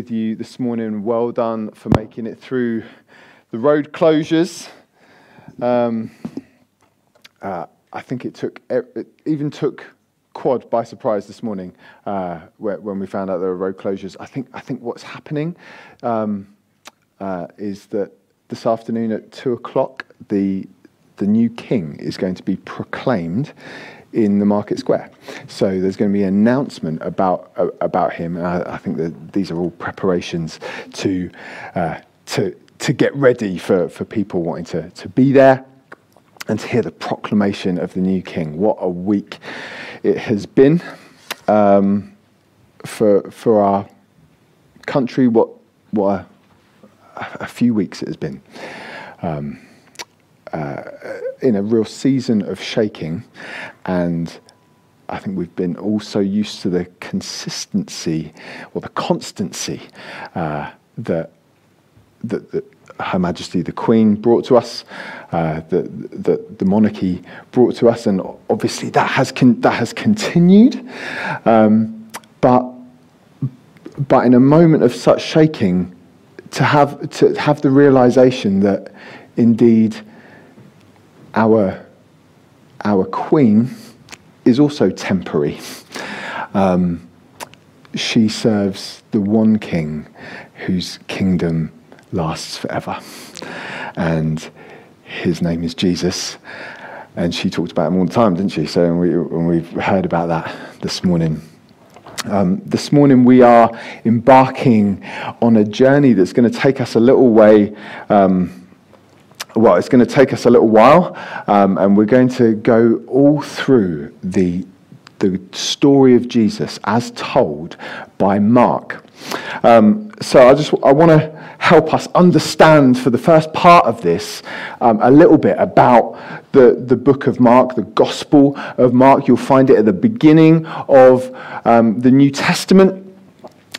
with you this morning. Well done for making it through the road closures. Um, uh, I think it took it even took Quad by surprise this morning uh, whe- when we found out there were road closures. I think I think what's happening um, uh, is that this afternoon at two o'clock the the new king is going to be proclaimed in the market square. So there's going to be an announcement about uh, about him. I, I think that these are all preparations to uh, to to get ready for, for people wanting to, to be there and to hear the proclamation of the new king. What a week it has been um, for for our country. What what a, a few weeks it has been. Um, uh, in a real season of shaking, and I think we've been also used to the consistency or the constancy uh, that, that, that Her Majesty the Queen brought to us, uh, that, the monarchy brought to us, and obviously that has con- that has continued, um, but but in a moment of such shaking, to have to have the realization that indeed our, our queen is also temporary. Um, she serves the one king whose kingdom lasts forever. And his name is Jesus. And she talked about him all the time, didn't she? So we, and we've heard about that this morning. Um, this morning we are embarking on a journey that's going to take us a little way. Um, well, it's going to take us a little while, um, and we're going to go all through the, the story of Jesus as told by Mark. Um, so I just I want to help us understand for the first part of this um, a little bit about the, the book of Mark, the Gospel of Mark. You'll find it at the beginning of um, the New Testament,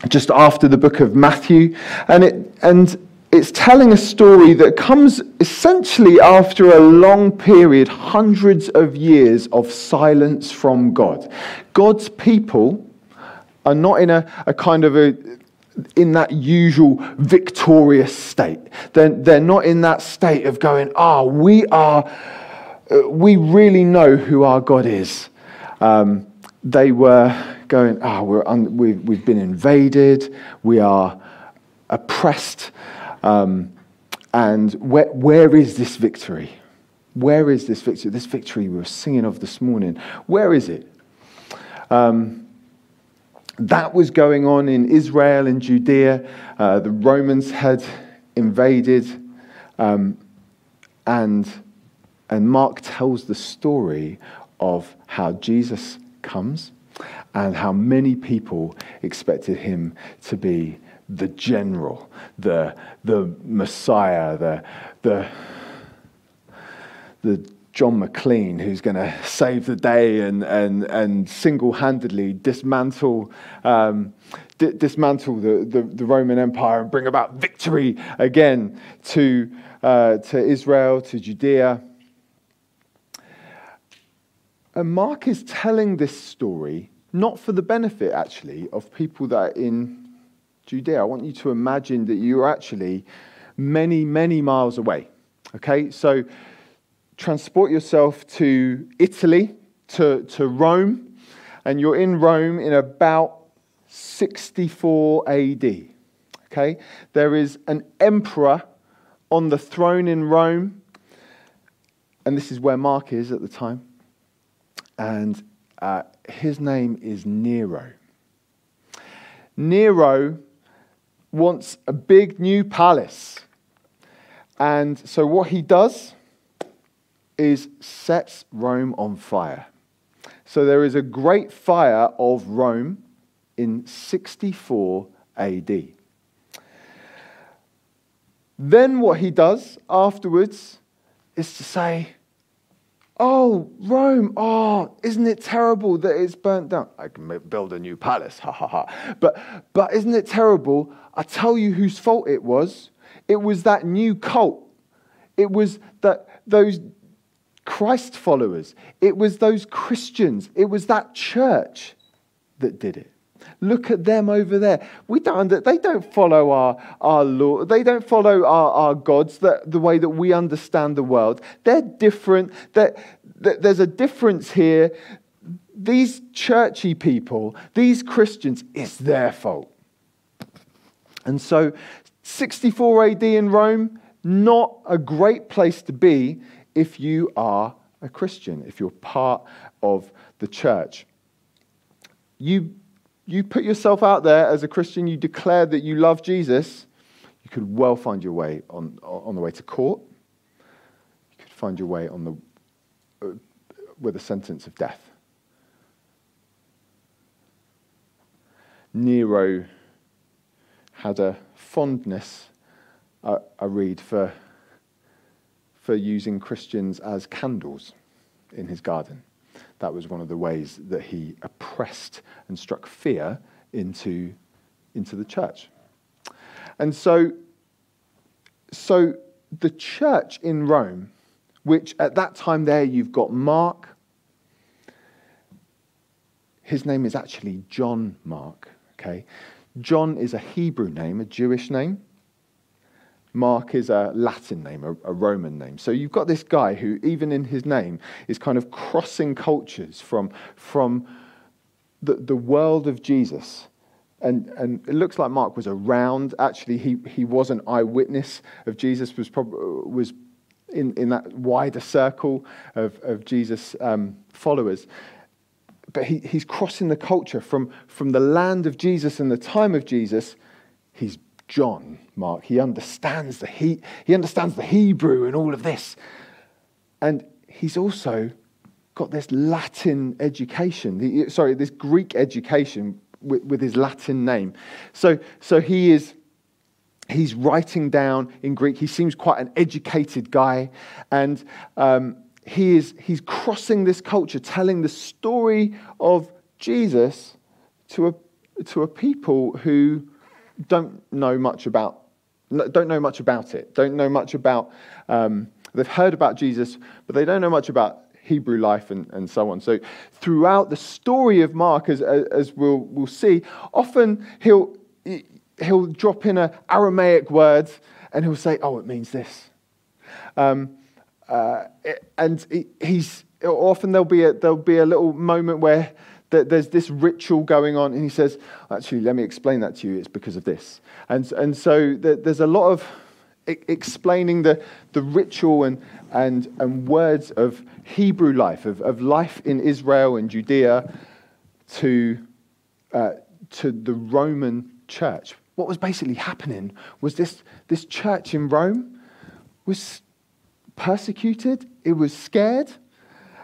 just after the book of Matthew, and it and it's telling a story that comes essentially after a long period, hundreds of years of silence from God. God's people are not in a, a kind of a in that usual victorious state. They're, they're not in that state of going, ah, oh, we are, uh, we really know who our God is. Um, they were going, ah, oh, we're un- we've, we've been invaded, we are oppressed. Um, and where, where is this victory? Where is this victory? This victory we were singing of this morning. Where is it? Um, that was going on in Israel and Judea. Uh, the Romans had invaded, um, and, and Mark tells the story of how Jesus comes and how many people expected him to be the general, the, the Messiah, the, the, the John McClane who's going to save the day and, and, and single handedly dismantle, um, d- dismantle the, the, the, Roman Empire and bring about victory again to, uh, to Israel, to Judea. And Mark is telling this story not for the benefit, actually, of people that are in Judea. I want you to imagine that you're actually many, many miles away. Okay, so transport yourself to Italy, to, to Rome, and you're in Rome in about 64 AD. Okay, there is an emperor on the throne in Rome, and this is where Mark is at the time, and uh, his name is Nero. Nero wants a big new palace. And so what he does is sets Rome on fire. So there is a great fire of Rome in 64 AD. Then what he does afterwards is to say, Oh, Rome, oh, isn't it terrible that it's burnt down? I can build a new palace, ha ha ha. But, but isn't it terrible? I tell you whose fault it was. It was that new cult. It was that those Christ followers. It was those Christians. It was that church that did it. Look at them over there. We don't, they don't follow our, our law. They don't follow our, our gods that, the way that we understand the world. They're different. They're, there's a difference here. These churchy people, these Christians, it's their fault. And so, 64 AD in Rome, not a great place to be if you are a Christian, if you're part of the church. You you put yourself out there as a Christian, you declare that you love Jesus, you could well find your way on, on the way to court. You could find your way on the, uh, with a sentence of death. Nero had a fondness, uh, I read, for, for using Christians as candles in his garden that was one of the ways that he oppressed and struck fear into, into the church. And so, so the church in Rome, which at that time there you've got Mark, his name is actually John Mark, okay? John is a Hebrew name, a Jewish name. Mark is a Latin name, a, a, Roman name. So you've got this guy who, even in his name, is kind of crossing cultures from, from the, the world of Jesus. And, and it looks like Mark was around. Actually, he, he was an eyewitness of Jesus, was, prob- was in, in that wider circle of, of Jesus' um, followers. But he, he's crossing the culture from, from the land of Jesus and the time of Jesus. He's John Mark. He understands the he, he understands the Hebrew and all of this. And he's also got this Latin education, sorry, this Greek education with, with his Latin name. So, so he is he's writing down in Greek. He seems quite an educated guy, and um, he is he's crossing this culture, telling the story of Jesus to a to a people who don't know much about don't know much about it, don't know much about, um, they've heard about Jesus, but they don't know much about Hebrew life and, and so on. So throughout the story of Mark, as, as we'll, we'll see, often he'll, he'll drop in an Aramaic word and he'll say, oh, it means this. Um, uh, and he's often there'll be a, there'll be a little moment where that there's this ritual going on. And he says, actually, let me explain that to you. It's because of this. And, and so there's a lot of explaining the, the ritual and, and, and words of Hebrew life, of, of life in Israel and Judea to, uh, to the Roman church. What was basically happening was this, this church in Rome was persecuted, it was scared,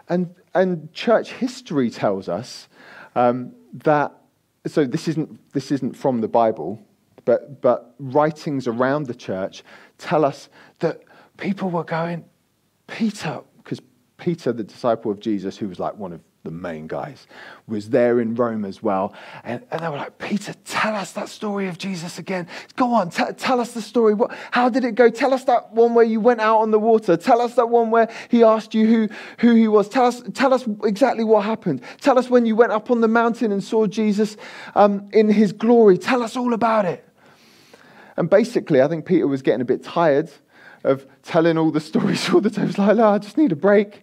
and, and church history tells us um, that, so this isn't, this isn't from the Bible, but, but writings around the church tell us that people were going, Peter, because Peter, the disciple of Jesus, who was like one of the main guys, was there in Rome as well. And, and they were like, Peter, tell us that story of Jesus again. Go on, t- tell us the story. What, how did it go? Tell us that one where you went out on the water. Tell us that one where he asked you who, who he was. Tell us, tell us exactly what happened. Tell us when you went up on the mountain and saw Jesus um, in his glory. Tell us all about it. And basically, I think Peter was getting a bit tired of telling all the stories all the time. He was like, I just need a break.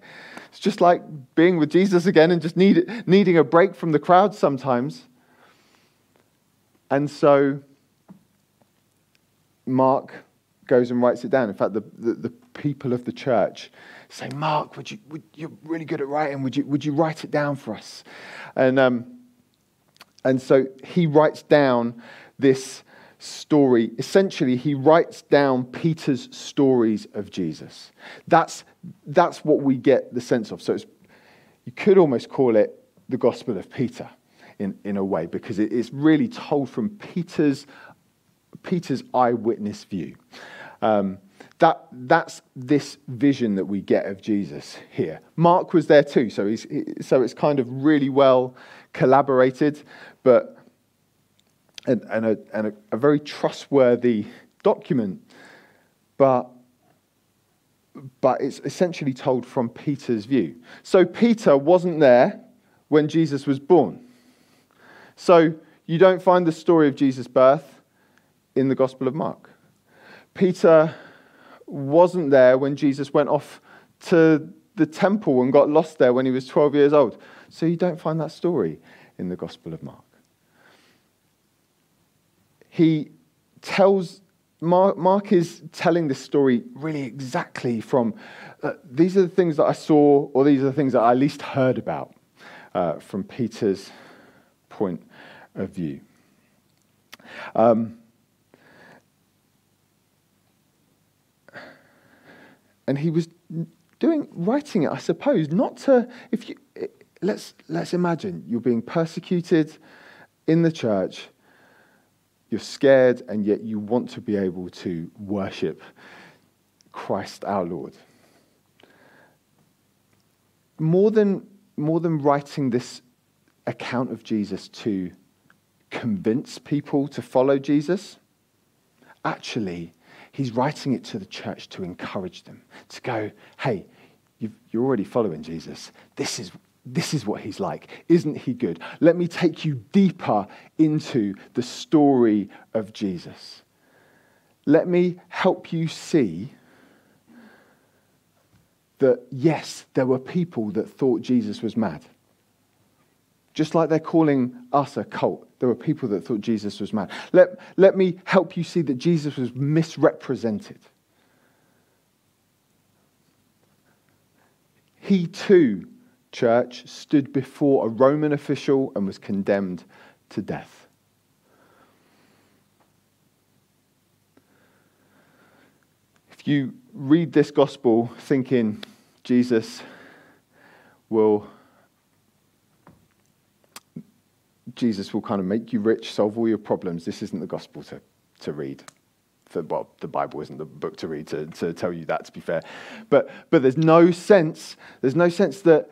It's just like being with Jesus again and just need, needing a break from the crowd sometimes. And so Mark goes and writes it down. In fact, the, the, the people of the church say, Mark, would you, would, you're really good at writing. Would you, would you write it down for us? And, um, and so he writes down this story. Essentially, he writes down Peter's stories of Jesus. That's, that's what we get the sense of. So you could almost call it the Gospel of Peter in, in a way, because it is really told from Peter's, Peter's eyewitness view. Um, that, that's this vision that we get of Jesus here. Mark was there too, so, he's, so it's kind of really well collaborated, but and, and, a, and a, a very trustworthy document. But but it's essentially told from Peter's view. So Peter wasn't there when Jesus was born. So you don't find the story of Jesus' birth in the Gospel of Mark. Peter wasn't there when Jesus went off to the temple and got lost there when he was 12 years old. So you don't find that story in the Gospel of Mark. He tells Mark, Mark is telling this story really exactly from uh, these are the things that I saw, or these are the things that I least heard about uh, from Peter's point of view. Um, and he was doing writing it, I suppose, not to if you let's let's imagine you're being persecuted in the church you're scared, and yet you want to be able to worship Christ our Lord. More than, more than writing this account of Jesus to convince people to follow Jesus, actually, he's writing it to the church to encourage them, to go, hey, you're already following Jesus. This is, this is what he's like. Isn't he good? Let me take you deeper into the story of Jesus. Let me help you see that, yes, there were people that thought Jesus was mad. Just like they're calling us a cult, there were people that thought Jesus was mad. Let, let me help you see that Jesus was misrepresented. He too church stood before a Roman official and was condemned to death. If you read this gospel thinking Jesus will Jesus will kind of make you rich, solve all your problems. This isn't the gospel to, to read. Well, the Bible isn't the book to read to, to tell you that, to be fair. But, but there's no sense, there's no sense that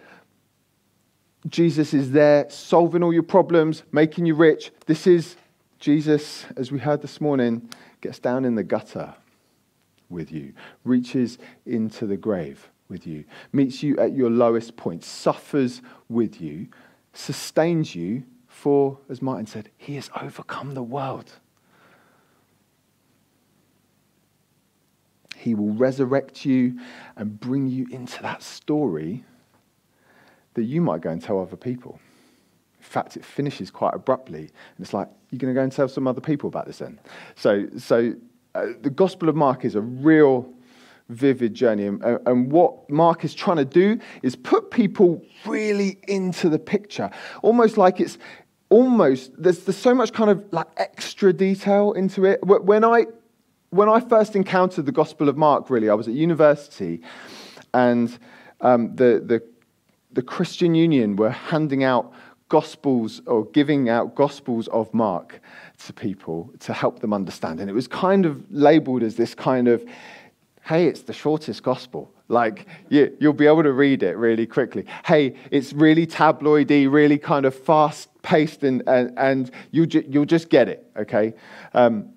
Jesus is there solving all your problems, making you rich. This is Jesus, as we heard this morning, gets down in the gutter with you, reaches into the grave with you, meets you at your lowest point, suffers with you, sustains you, for, as Martin said, he has overcome the world. He will resurrect you and bring you into that story that you might go and tell other people. In fact, it finishes quite abruptly. And it's like, you're going to go and tell some other people about this then. So, so uh, the Gospel of Mark is a real vivid journey. And, uh, and what Mark is trying to do is put people really into the picture, almost like it's almost, there's, there's so much kind of like extra detail into it. When I, when I first encountered the Gospel of Mark, really, I was at university and um, the, the the Christian Union were handing out gospels or giving out gospels of Mark to people to help them understand. And it was kind of labeled as this kind of, hey, it's the shortest gospel. Like, you, you'll be able to read it really quickly. Hey, it's really tabloidy, really kind of fast paced, and, and, and you'll, ju- you'll just get it, okay? Um,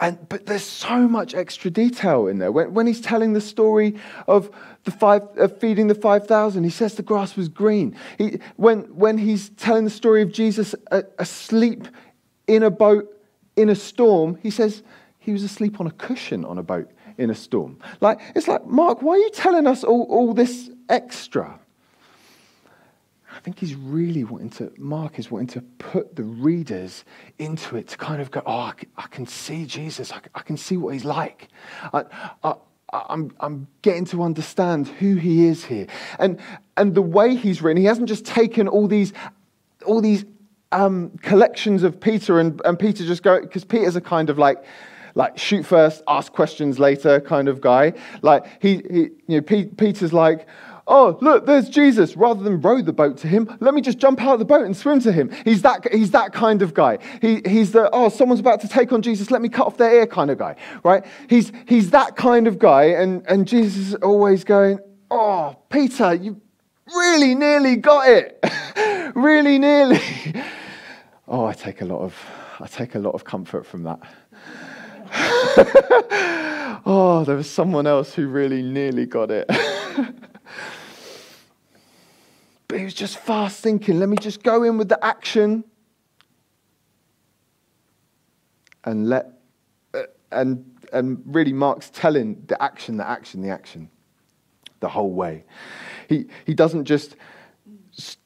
and, but there's so much extra detail in there. When, when he's telling the story of, the five, of feeding the 5,000, he says the grass was green. He, when, when he's telling the story of Jesus uh, asleep in a boat in a storm, he says he was asleep on a cushion on a boat in a storm. Like, it's like, Mark, why are you telling us all, all this extra? I think he's really wanting to, Mark is wanting to put the readers into it to kind of go, oh, I can see Jesus. I can see what he's like. I, I, I'm, I'm getting to understand who he is here. And, and the way he's written, he hasn't just taken all these, all these um, collections of Peter and, and Peter just go, because Peter's a kind of like, like shoot first, ask questions later kind of guy. Like he, he you know, Peter's like, oh, look, there's Jesus. Rather than row the boat to him, let me just jump out of the boat and swim to him. He's that, he's that kind of guy. He, he's the, oh, someone's about to take on Jesus, let me cut off their ear kind of guy, right? He's, he's that kind of guy. And, and Jesus is always going, oh, Peter, you really nearly got it. really nearly. Oh, I take a lot of, I take a lot of comfort from that. oh, there was someone else who really nearly got it. But he was just fast thinking, let me just go in with the action and let, uh, and, and really Mark's telling the action, the action, the action the whole way. He, he doesn't just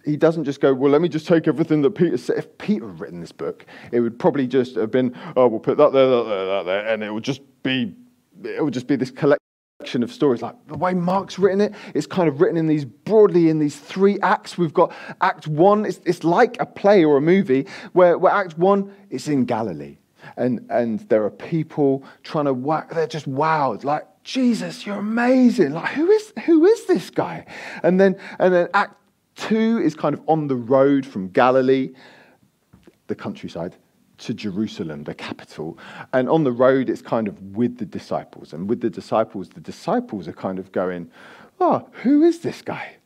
he doesn't just go, well, let me just take everything that Peter said. If Peter had written this book, it would probably just have been, oh, we'll put that there, that there, that there, and it would just be, it would just be this collection of stories. Like the way Mark's written it, it's kind of written in these broadly in these three acts. We've got Act One. It's, it's like a play or a movie where, where Act One is in Galilee, and and there are people trying to work. They're just wowed, like Jesus, you're amazing. Like who is who is this guy? And then and then Act Two is kind of on the road from Galilee, the countryside, to Jerusalem, the capital. And on the road, it's kind of with the disciples. And with the disciples, the disciples are kind of going, oh, who is this guy?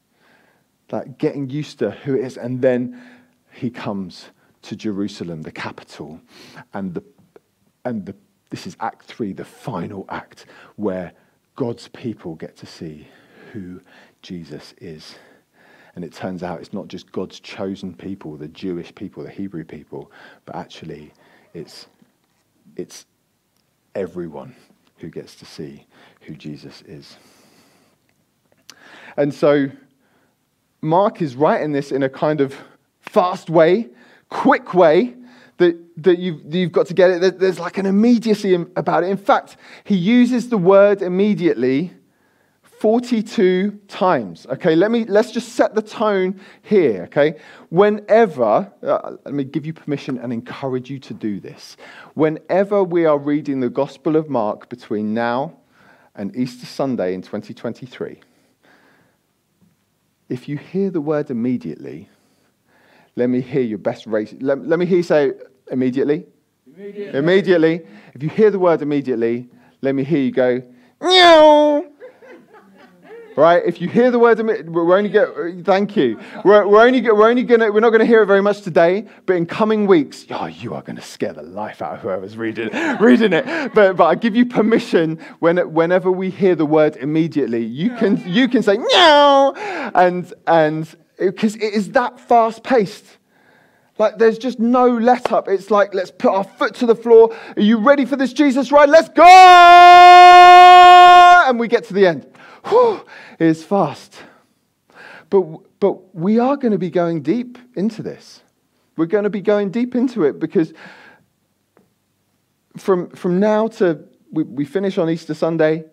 Like getting used to who it is. And then he comes to Jerusalem, the capital. And, the, and the, this is Act 3, the final act, where God's people get to see who Jesus is. And it turns out it's not just God's chosen people, the Jewish people, the Hebrew people, but actually it's, it's everyone who gets to see who Jesus is. And so Mark is writing this in a kind of fast way, quick way, that, that you've, you've got to get it. There's like an immediacy about it. In fact, he uses the word immediately 42 times. Okay, let me let's just set the tone here, okay? Whenever uh, let me give you permission and encourage you to do this. Whenever we are reading the Gospel of Mark between now and Easter Sunday in 2023, if you hear the word immediately, let me hear your best race. Let, let me hear you say immediately. immediately. Immediately. If you hear the word immediately, let me hear you go, Meow right? If you hear the word, we're only get, thank you. We're, we're only, we're only gonna, we're not to hear it very much today, but in coming weeks, oh, you are to scare the life out of whoever's reading, reading it. But, but I give you permission when, whenever we hear the word immediately, you can, you can say, meow, and, and, because it is that fast paced. Like there's just no let up. It's like, let's put our foot to the floor. Are you ready for this Jesus ride? Let's go! And we get to the end whew, is fast. But, but we are going to be going deep into this. We're going to be going deep into it because from, from now to we, we finish on Easter Sunday,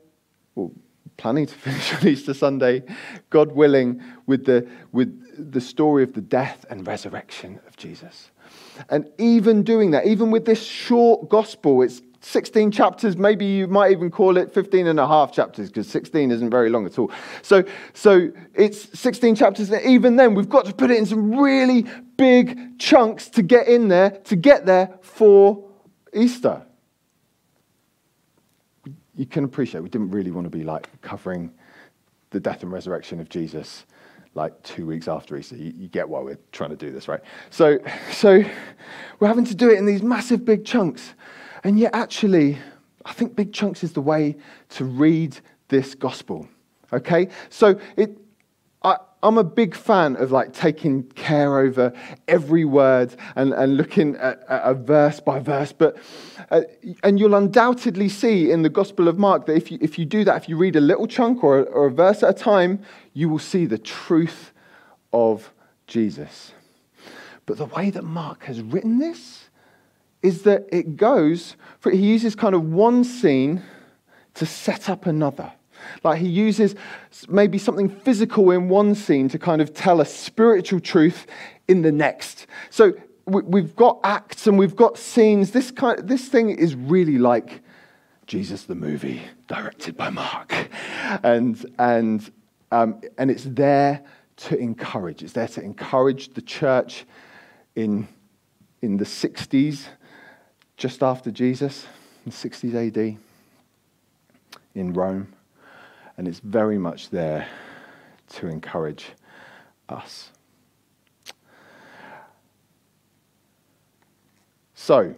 well, planning to finish on Easter Sunday, God willing, with the, with the story of the death and resurrection of Jesus. And even doing that, even with this short gospel, it's 16 chapters, maybe you might even call it 15 and a half chapters because 16 isn't very long at all. So, so it's 16 chapters. And even then, we've got to put it in some really big chunks to get in there, to get there for Easter. You can appreciate we didn't really want to be like covering the death and resurrection of Jesus like two weeks after Easter. You, you, get why we're trying to do this, right? So, so we're having to do it in these massive big chunks. And yet, actually, I think big chunks is the way to read this gospel. Okay? So it, I, am a big fan of like taking care over every word and, and looking at, at a verse by verse. But, uh, and you'll undoubtedly see in the Gospel of Mark that if you, if you do that, if you read a little chunk or, or a verse at a time, you will see the truth of Jesus. But the way that Mark has written this, is that it goes, for, he uses kind of one scene to set up another. Like he uses maybe something physical in one scene to kind of tell a spiritual truth in the next. So we've got acts and we've got scenes. This, kind, this thing is really like Jesus the movie, directed by Mark. And, and Um, and it's there to encourage. It's there to encourage the church in, in the 60s, just after Jesus, in 60s AD, in Rome. And it's very much there to encourage us. So,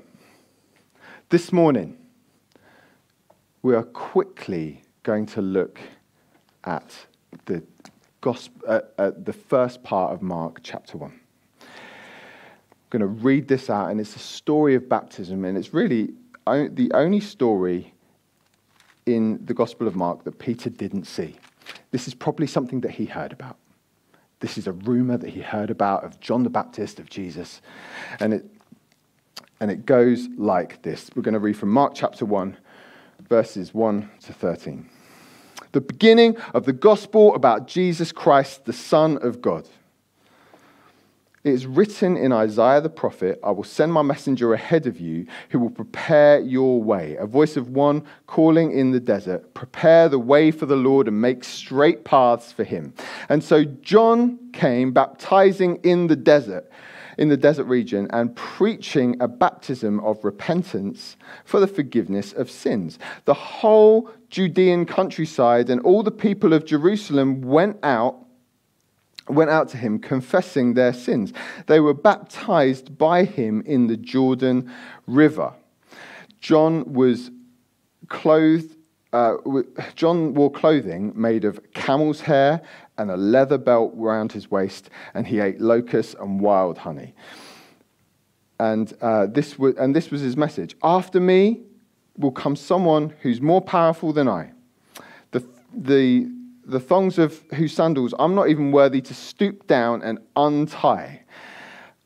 this morning, we are quickly going to look at the, gospel, uh, uh, the first part of Mark chapter 1. Going to read this out, and it's a story of baptism, and it's really the only story in the Gospel of Mark that Peter didn't see. This is probably something that he heard about. This is a rumor that he heard about of John the Baptist, of Jesus. And it, and it goes like this. We're going to read from Mark chapter 1, verses 1 to 13. The beginning of the gospel about Jesus Christ, the Son of God. It is written in Isaiah the prophet, I will send my messenger ahead of you who will prepare your way. A voice of one calling in the desert, prepare the way for the Lord and make straight paths for him. And so John came baptizing in the desert, in the desert region, and preaching a baptism of repentance for the forgiveness of sins. The whole Judean countryside and all the people of Jerusalem went out went out to him confessing their sins. They were baptized by him in the Jordan River. John was clothed, uh, John wore clothing made of camel's hair and a leather belt around his waist, and he ate locusts and wild honey. And, uh, this was, and this was his message After me will come someone who's more powerful than I. The, the, the thongs of whose sandals I'm not even worthy to stoop down and untie.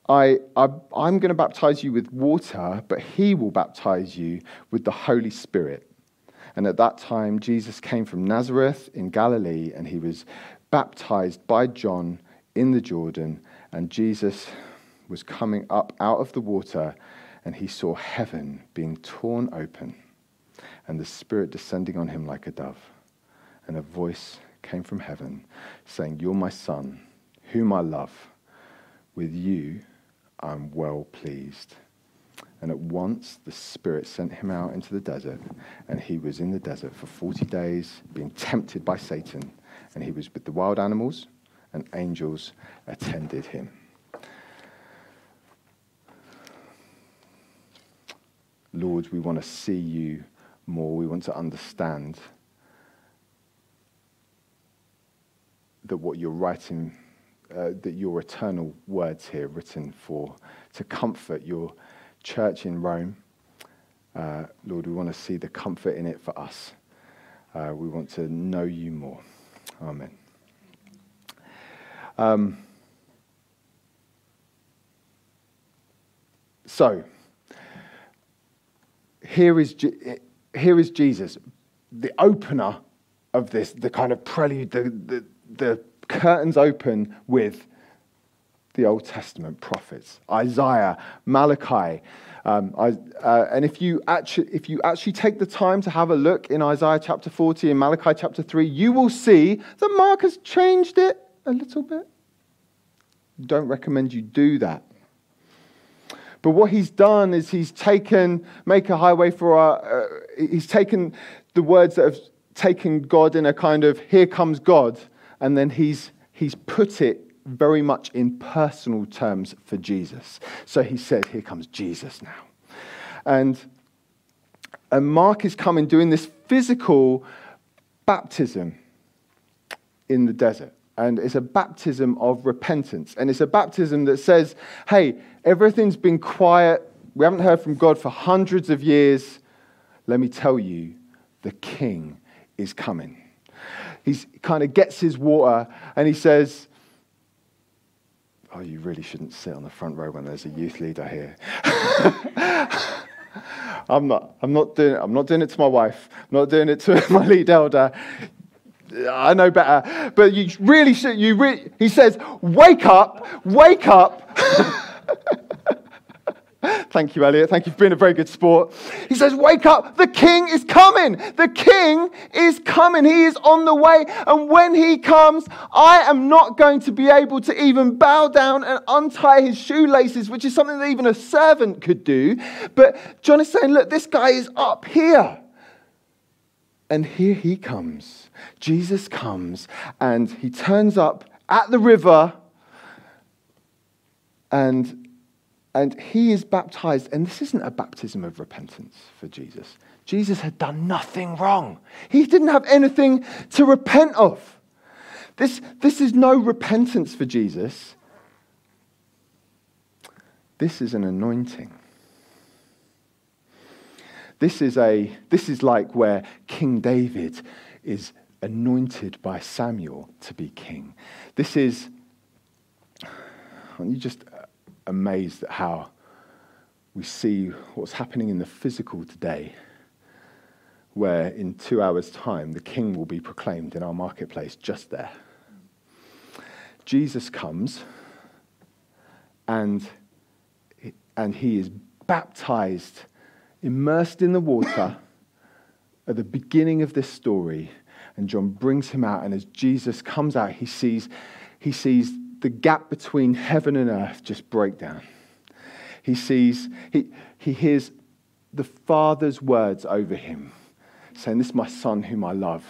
I, I, am going to baptize you with water, but he will baptize you with the Holy Spirit. And at that time, Jesus came from Nazareth in Galilee, and he was baptized by John in the Jordan. And Jesus was coming up out of the water, and he saw heaven being torn open, and the Spirit descending on him like a dove. And a voice came from heaven, saying, You're my son, whom I love. With you I'm well pleased. And at once the Spirit sent him out into the desert, and he was in the desert for 40 days, being tempted by Satan. And he was with the wild animals, and angels attended him. Lord, we want to see you more. We want to understand that what you're writing, uh, that your eternal words here written for, to comfort your church in Rome. Uh, Lord, we want to see the comfort in it for us. Uh, we want to know you more. Amen. Um, so, here is, here is Jesus, the opener of this, the kind of prelude, the, the, the curtains open with the Old Testament prophets, Isaiah, Malachi. Um, I, uh, and if you, actually, if you actually take the time to have a look in Isaiah chapter 40 and Malachi chapter 3, you will see that Mark has changed it a little bit. Don't recommend you do that. But what he's done is he's taken, make a highway for our, uh, he's taken the words that have taken God in a kind of, here comes God, and then he's, he's put it very much in personal terms for Jesus. So he said, Here comes Jesus now. And, and Mark is coming doing this physical baptism in the desert. And it's a baptism of repentance. And it's a baptism that says, Hey, everything's been quiet. We haven't heard from God for hundreds of years. Let me tell you, the king is coming he kind of gets his water and he says, Oh, you really shouldn't sit on the front row when there's a youth leader here. I'm not, I'm not doing. I'm not doing it to my wife. I'm not doing it to my lead elder. I know better. But you really should, you re- he says, wake up, wake up. Thank you, Elliot. Thank you for being a very good sport. He says, Wake up. The king is coming. The king is coming. He is on the way. And when he comes, I am not going to be able to even bow down and untie his shoelaces, which is something that even a servant could do. But John is saying, Look, this guy is up here. And here he comes. Jesus comes and he turns up at the river and, and he is baptized. And this isn't a baptism of repentance for Jesus. Jesus had done nothing wrong, he didn't have anything to repent of. This, this is no repentance for Jesus. This is an anointing. This is, a, this is like where King David is anointed by Samuel to be king. This is, you just amazed at how we see what's happening in the physical today, where in two hours' time the king will be proclaimed in our marketplace just there. Jesus comes and, and he is baptized, immersed in the water at the beginning of this story and John brings him out. And as Jesus comes out, he sees, he sees the gap between heaven and earth just break down. He sees, he, he hears the Father's words over him, saying, This is my son whom I love.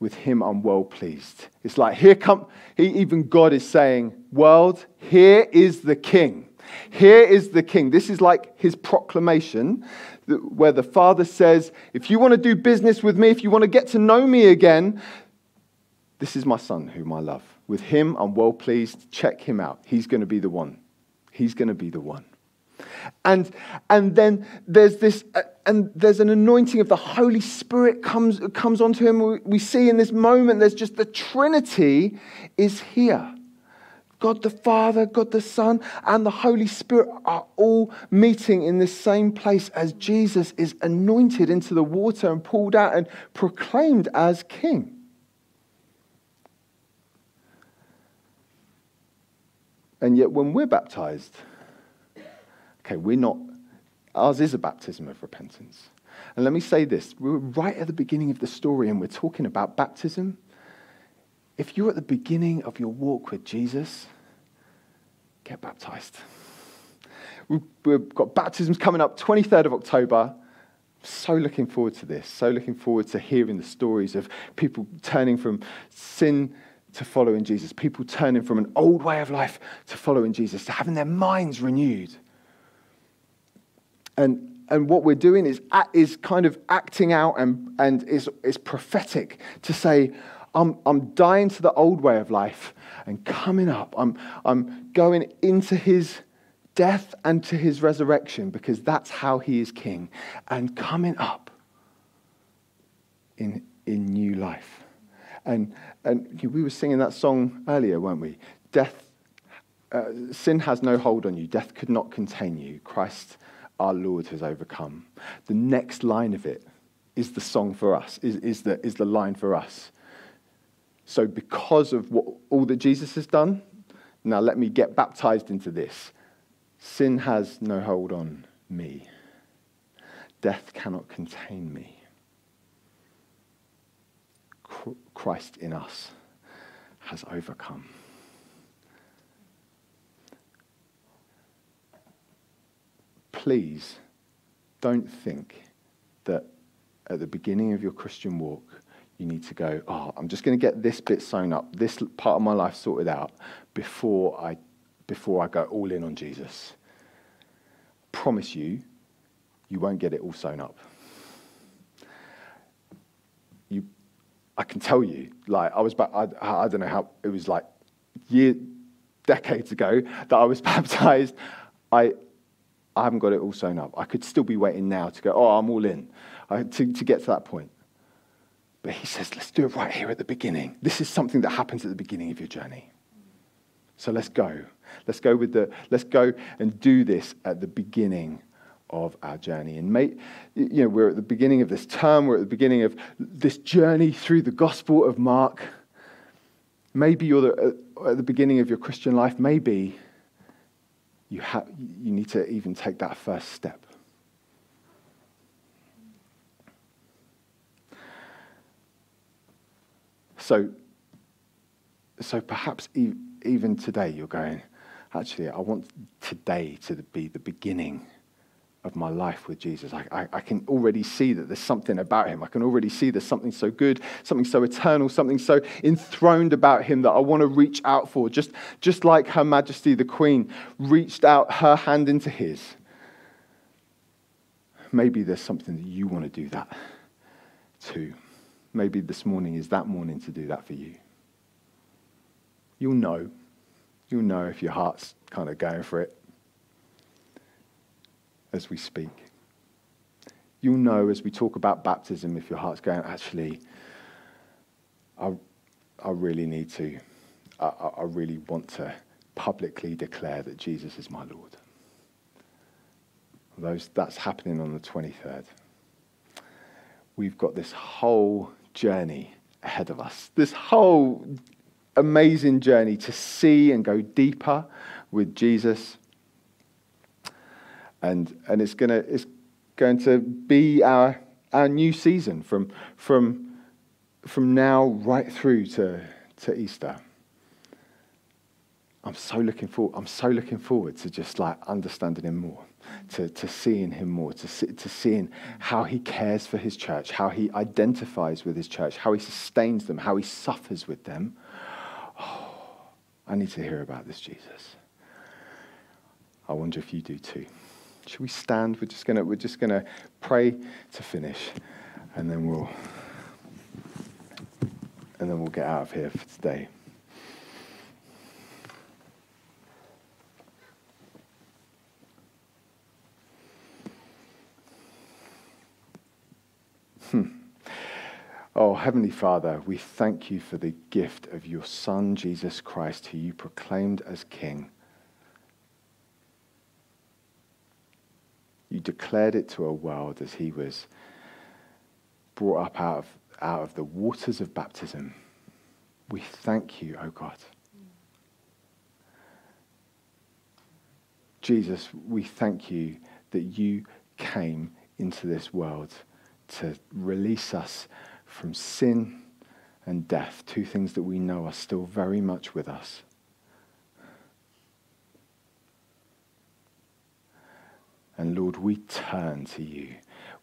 With him I'm well pleased. It's like, here come, he, even God is saying, World, here is the king. Here is the king. This is like his proclamation where the Father says, If you want to do business with me, if you want to get to know me again, this is my Son whom I love. With him, I'm well pleased. Check him out. He's going to be the one. He's going to be the one. And, and then there's this, uh, and there's an anointing of the Holy Spirit comes, comes onto him. We, we see in this moment, there's just the Trinity is here. God the Father, God the Son, and the Holy Spirit are all meeting in the same place as Jesus is anointed into the water and pulled out and proclaimed as King. And yet, when we're baptized, okay, we're not, ours is a baptism of repentance. And let me say this we're right at the beginning of the story and we're talking about baptism if you're at the beginning of your walk with Jesus, get baptized. We've got baptisms coming up 23rd of October. So looking forward to this. So looking forward to hearing the stories of people turning from sin to following Jesus, people turning from an old way of life to following Jesus, to having their minds renewed. And, and what we're doing is, is kind of acting out and, and is, is prophetic to say, I'm, I'm dying to the old way of life and coming up. I'm, I'm going into his death and to his resurrection because that's how he is king and coming up in, in new life. And, and we were singing that song earlier, weren't we? Death, uh, sin has no hold on you. Death could not contain you. Christ, our Lord, has overcome. The next line of it is the song for us, is, is, the, is the line for us. So, because of what, all that Jesus has done, now let me get baptized into this. Sin has no hold on me, death cannot contain me. Christ in us has overcome. Please don't think that at the beginning of your Christian walk, you need to go, oh, I'm just going to get this bit sewn up, this part of my life sorted out before I, before I go all in on Jesus. Promise you, you won't get it all sewn up. I can tell you, like I was, I, I don't know how it was like year, decades ago that I was baptized. I, I haven't got it all sewn up. I could still be waiting now to go, oh, I'm all in, I, to, to get to that point. But he says, let's do it right here at the beginning. This is something that happens at the beginning of your journey. So let's go. Let's go with the, let's go and do this at the beginning of our journey. And mate, you know, we're at the beginning of this term, we're at the beginning of this journey through the Gospel of Mark. Maybe you're the, uh, at the beginning of your Christian life, maybe you, ha- you need to even take that first step. So, so perhaps e- even today you're going, actually, I want today to be the beginning of my life with Jesus. I, I, I, can already see that there's something about him. I can already see there's something so good, something so eternal, something so enthroned about him that I want to reach out for. Just, just like Her Majesty the Queen reached out her hand into his. Maybe there's something that you want to do that too. Maybe this morning is that morning to do that for you. You'll know. You'll know if your heart's kind of going for it as we speak. You'll know as we talk about baptism if your heart's going, actually, I, I really need to, I, I really want to publicly declare that Jesus is my Lord. Those, that's happening on the 23rd. We've got this whole journey ahead of us, this whole amazing journey to see and go deeper with Jesus and and it's gonna it's going to be our our new season from from from now right through to to Easter. I'm so looking forward. I'm so looking forward to just like understanding him more, to, to seeing him more, to, see, to seeing how he cares for his church, how he identifies with his church, how he sustains them, how he suffers with them. Oh, I need to hear about this Jesus. I wonder if you do too. Should we stand? We're just gonna we're just gonna pray to finish, and then we'll and then we'll get out of here for today. Hmm. Oh, Heavenly Father, we thank you for the gift of your Son, Jesus Christ, who you proclaimed as King. You declared it to a world as he was brought up out of, out of the waters of baptism. We thank you, O oh God. Jesus, we thank you that you came into this world to release us from sin and death, two things that we know are still very much with us. And Lord, we turn to you.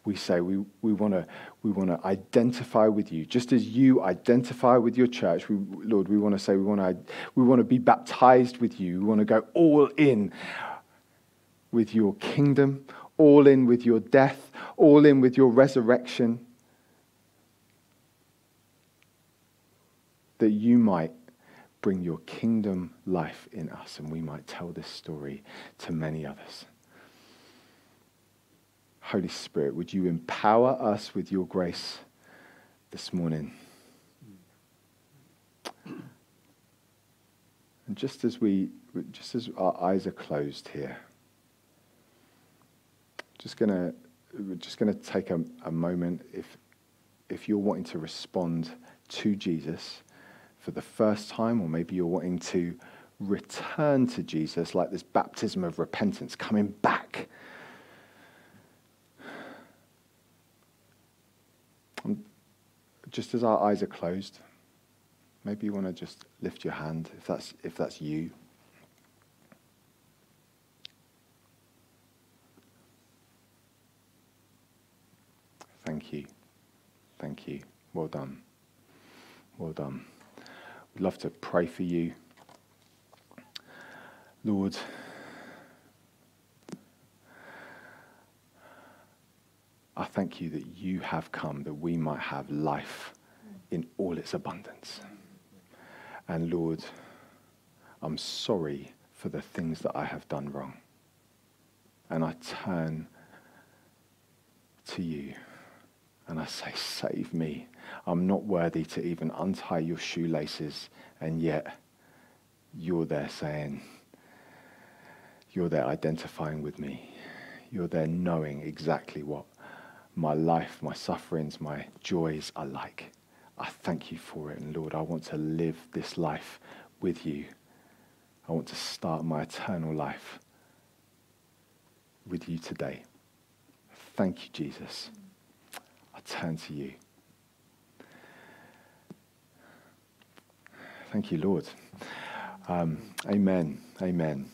We say we, we want to we wanna identify with you. Just as you identify with your church, we, Lord, we want to say we want to we wanna be baptized with you. We want to go all in with your kingdom, all in with your death, all in with your resurrection. That you might bring your kingdom life in us and we might tell this story to many others. Holy Spirit, would you empower us with your grace this morning? And just as we, just as our eyes are closed here, just gonna, we're just gonna take a, a moment. If, if you're wanting to respond to Jesus for the first time, or maybe you're wanting to return to Jesus, like this baptism of repentance, coming back just as our eyes are closed, maybe you want to just lift your hand if that's, if that's you. Thank you. Thank you. Well done. Well done. We'd love to pray for you. Lord, I thank you that you have come that we might have life in all its abundance. And Lord, I'm sorry for the things that I have done wrong. And I turn to you and I say, Save me. I'm not worthy to even untie your shoelaces, and yet you're there saying, You're there identifying with me. You're there knowing exactly what my life, my sufferings, my joys alike. I thank you for it. And Lord, I want to live this life with you. I want to start my eternal life with you today. Thank you, Jesus. I turn to you. Thank you, Lord. Um, amen. Amen.